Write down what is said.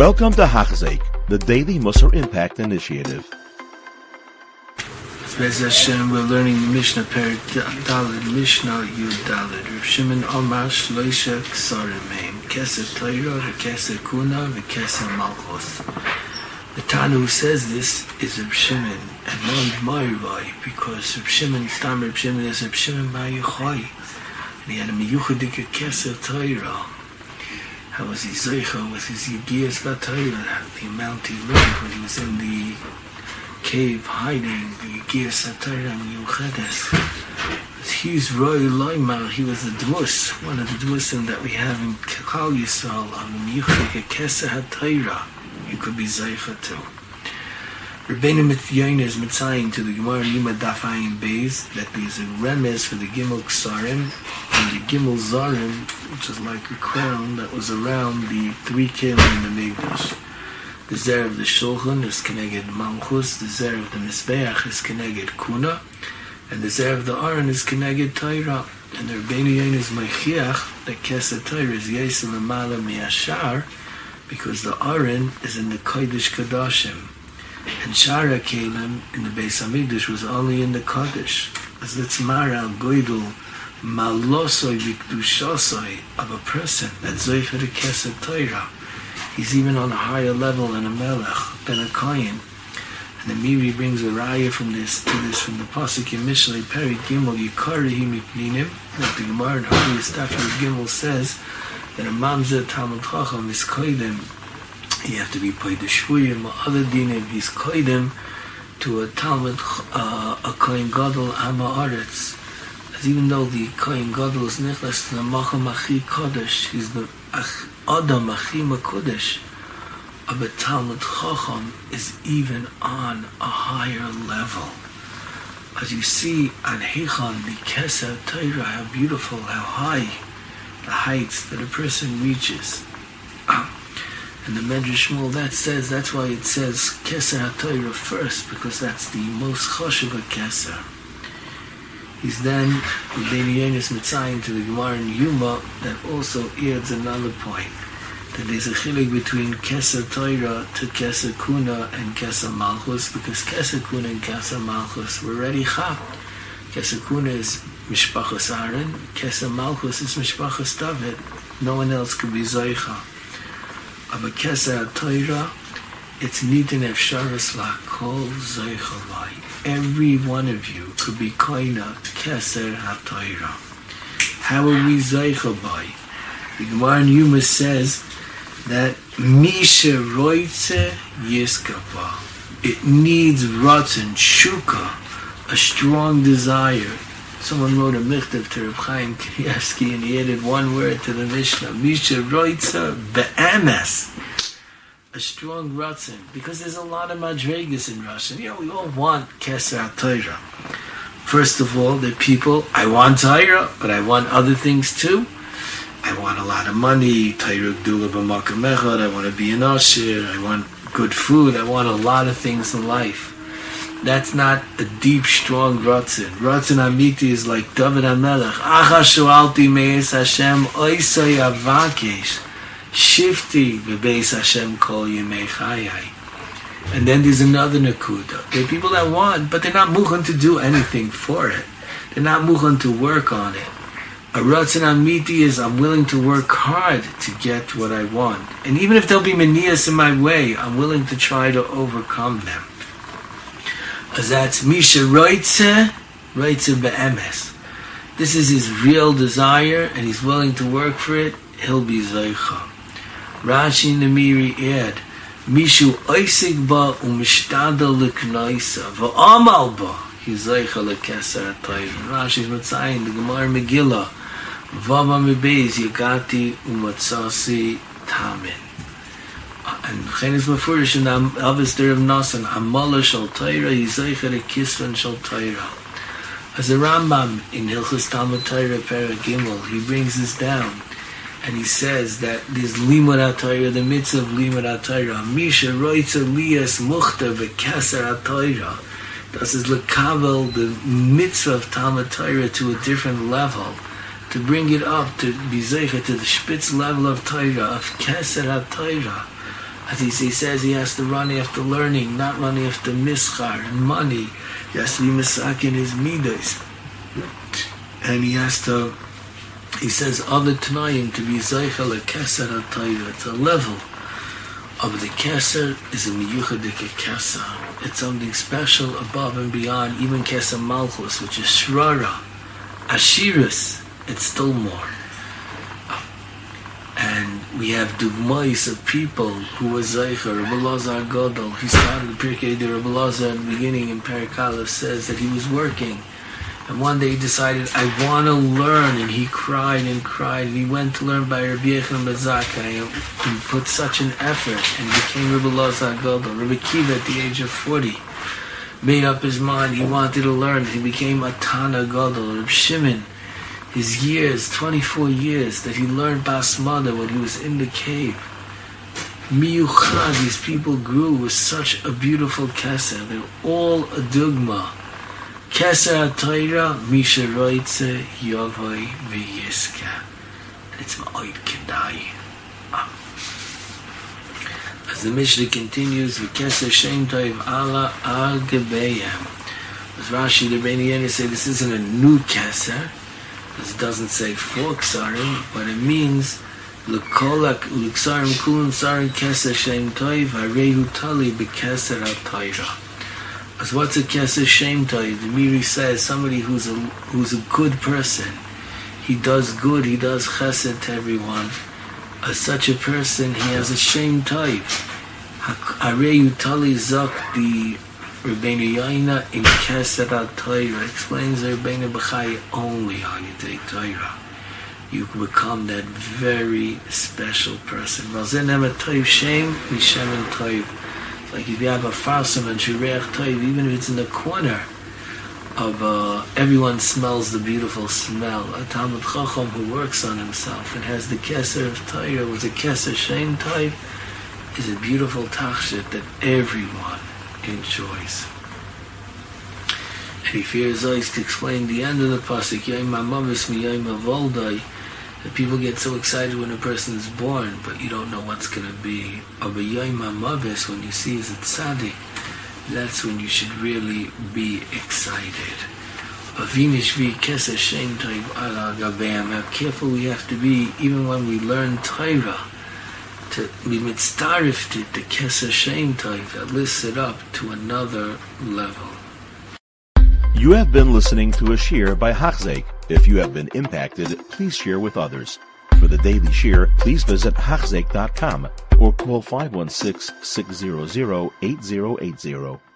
Welcome to Hachzik, the Daily Musar Impact Initiative. Bez Hashem, we're learning the Mishnah Perik Dalit, Mishnah Yud Dalit. Rav Shimon Omar Shloisha Ksarim Meim, Keser Torah, Keser Kuna, Keser Malchus. The Tanu who says this is Rav Shimon, and not Marivai, because Rav Shimon, Stam Rav Shimon is Rav Shimon Bar and he had a Miyuchadik Keser Torah. How was he Zeicha with his Yigiyas Torah, the amount he learned when he was in the cave hiding the Giyas HaTorah Miyuchedes. He's Roy Loimar, he was a Dmus, one of the Dmusim that we have in Kekal Yisrael, on Miyuchek Kesa HaTorah, you could be Zeicha too. Rabbeinu Mityayin is mitzayim to the Gemara Yima Dafayim Beis that there's a remez for the Gimel Ksarim and the Gimel Zarim, which is like a crown that was around the three kelim in the Megdash. The Zer of the Shulchan is connected Malchus, the Zer of the Mizbeach is connected Kuna, and the Zer of the Aron is connected Torah. And the Rebbeinu Yain is Mechiach, that Kesed Torah is Yesel Amala Miashar, because the Aron is in the Kodesh Kadashim. And Shara Kalim in the Beis Hamikdash was only in the Kodesh. As it's Mara Goidel, Malosoi Vikdushosoi of a person that's Zoifer Kesed Torah. He's even on a higher level than a melech, than a kohen. And the Meiri brings a raya from this to this from the pasuk in Mishlei Peri Gimel Yikarihi Mipninim. That the Gemara in Holy Stafir Gimel says that a mamzer Talmud Chacham is koidim. You have to be paid the shvuyim or other dinim. He's koidim to a Talmud uh, a kohen gadol ama aretz. As even though the kohen gadol is nichlas to the macham achi kodesh, he's the Adam Achim Kodesh of a Talmud Chacham is even on a higher level. As you see on Heichon, the Keser Torah, how beautiful, how high, the heights that a person reaches. And the Medrash Shmuel, that says, that's why it says Keser Torah first, because that's the most choshev of Keser. He's then Rebbeinu Yenis Mitzayim to the Gemara in Yuma that also adds another point that there's a chilik between Keser Torah to Keser Kuna and Keser Malchus because Keser Kuna and Keser Malchus were already chap. Keser Kuna is Mishpachas Aaron, Keser Malchus is Mishpachas David. No one else could be Zoicha. Keser Torah, it's Nitin Efsharas Lakol Zoicha Lai every one of you could be koina keser ha'toira. How are we zeicha by? The Gemara in Yuma says that misha roitze yiskapa. It needs rotzen, shuka, a strong desire. Someone wrote a michtav to Reb Chaim Kanievsky and he added one word to the Mishnah. Misha roitze be'emes a strong ratzin because there's a lot of madregas in Russian. You know, we all want Keser Torah. First of all, the people, I want Torah, but I want other things too. I want a lot of money, Torah Gdula b'makam I want to be an usher, I want good food, I want a lot of things in life. That's not a deep, strong ratzin. Ratzin amiti is like David HaMelech. Acha shualti meis Hashem oisay avakesh. Shifti bebeis Hashem kol yemei chayai. And then there's another nakuda. There are people that want, but they're not moving to do anything for it. They're not moving to work on it. A ratzon amiti is I'm willing to work hard to get what I want. And even if there'll be manias in my way, I'm willing to try to overcome them. As that's Misha Roitze, Roitze Be'emes. This is his real desire, and he's willing to work for it, he'll be Zaycha. Rashi Namiri Ed, Mishu Oisig Ba Umishtadal Liknoisa, Va'amal Ba, he's Zaycha Lekeser HaTayr. Rashi's Matzayin, the Gemara Megillah, Vava Mebez, Yagati Umatsasi Tamin. And Chenis Mefurish in Avis Der of Nasan, Amala Shal Tayra, Yizaycha Le Kisvan Shal Tayra. As a Rambam in Hilchus Talmud Torah Perek Gimel, he brings this down, and he says that this Limud HaTorah, the mitzvah of Limud HaTorah, Misha Roitza Lias Muchta V'Keser HaTorah, das is Lekavel, the mitzvah of Talmud Torah to a different level, to bring it up to be Zeicha, to the spitz level of Torah, of Keser HaTorah, As he, he says, he has to run after learning, not running after mischar and money. He has to be misak in his midas. And he has to, he says, other tanaim to be zeichel a keser ha It's a level of the keser is a miyuchadik keser. It's something special above and beyond even keser malchus, which is shrara, ashiris. It's still more we have dugmais of people who was Zeicher, Rabbi Lazar Godel. He started the Pirkei de Rabbi Lazar in the beginning in Perikala says that he was working. And one day he decided, I want to learn. And he cried and cried. And he went to learn by Rabbi Yochanan ben Zakai and put such an effort and became Rabbi Lazar Godel. Rabbi Kiva at the age of 40 made up his mind. He wanted to learn. He became a Tana Godel. Rabbi Shimon his years, 24 years, that he learned Basmada when he was in the cave. Miyuchad, these people grew with such a beautiful keser. They're all a dugma. Keser HaTorah, Misha Roitze, Yovoi, V'yiska. It's Ma'oid Kedai. As the Mishnah continues, V'keser Shem Toiv Allah Al Gebeyem. As Rashi, the Beni say, this isn't a new keser, This doesn't say four ksarim, but it means L'kolak u'liksarim kulim sarim keser shem toiv harehu tali bekeser ha-toira. As what's a keser shem toiv? The Miri says somebody who's a, who's a good person. He does good, he does chesed to everyone. As such a person, he has a shem toiv. Harehu tali zok the Rabbeinu Yaina in Keser Torah explains that Rabbeinu Bechai only how you take Torah. You become that very special person. Like if you have a farsim and Shireach Toiv, even if it's in the corner of uh, everyone smells the beautiful smell. A Talmud Chacham who works on himself and has the Keser of Torah with a Keser Shem Toiv is a beautiful tachshit that everyone enjoys. And he fears us to explain the end of the pasuk, that people get so excited when a person is born, but you don't know what's going to be. But when you see is a tzaddik, that's when you should really be excited. How careful we have to be, even when we learn Torah, to be mitzdarif to the Kesser Shem that lifts it up to another level. You have been listening to a shear by Hachzeik. If you have been impacted, please share with others. For the daily shear, please visit Hachzeik.com or call 516 600 8080.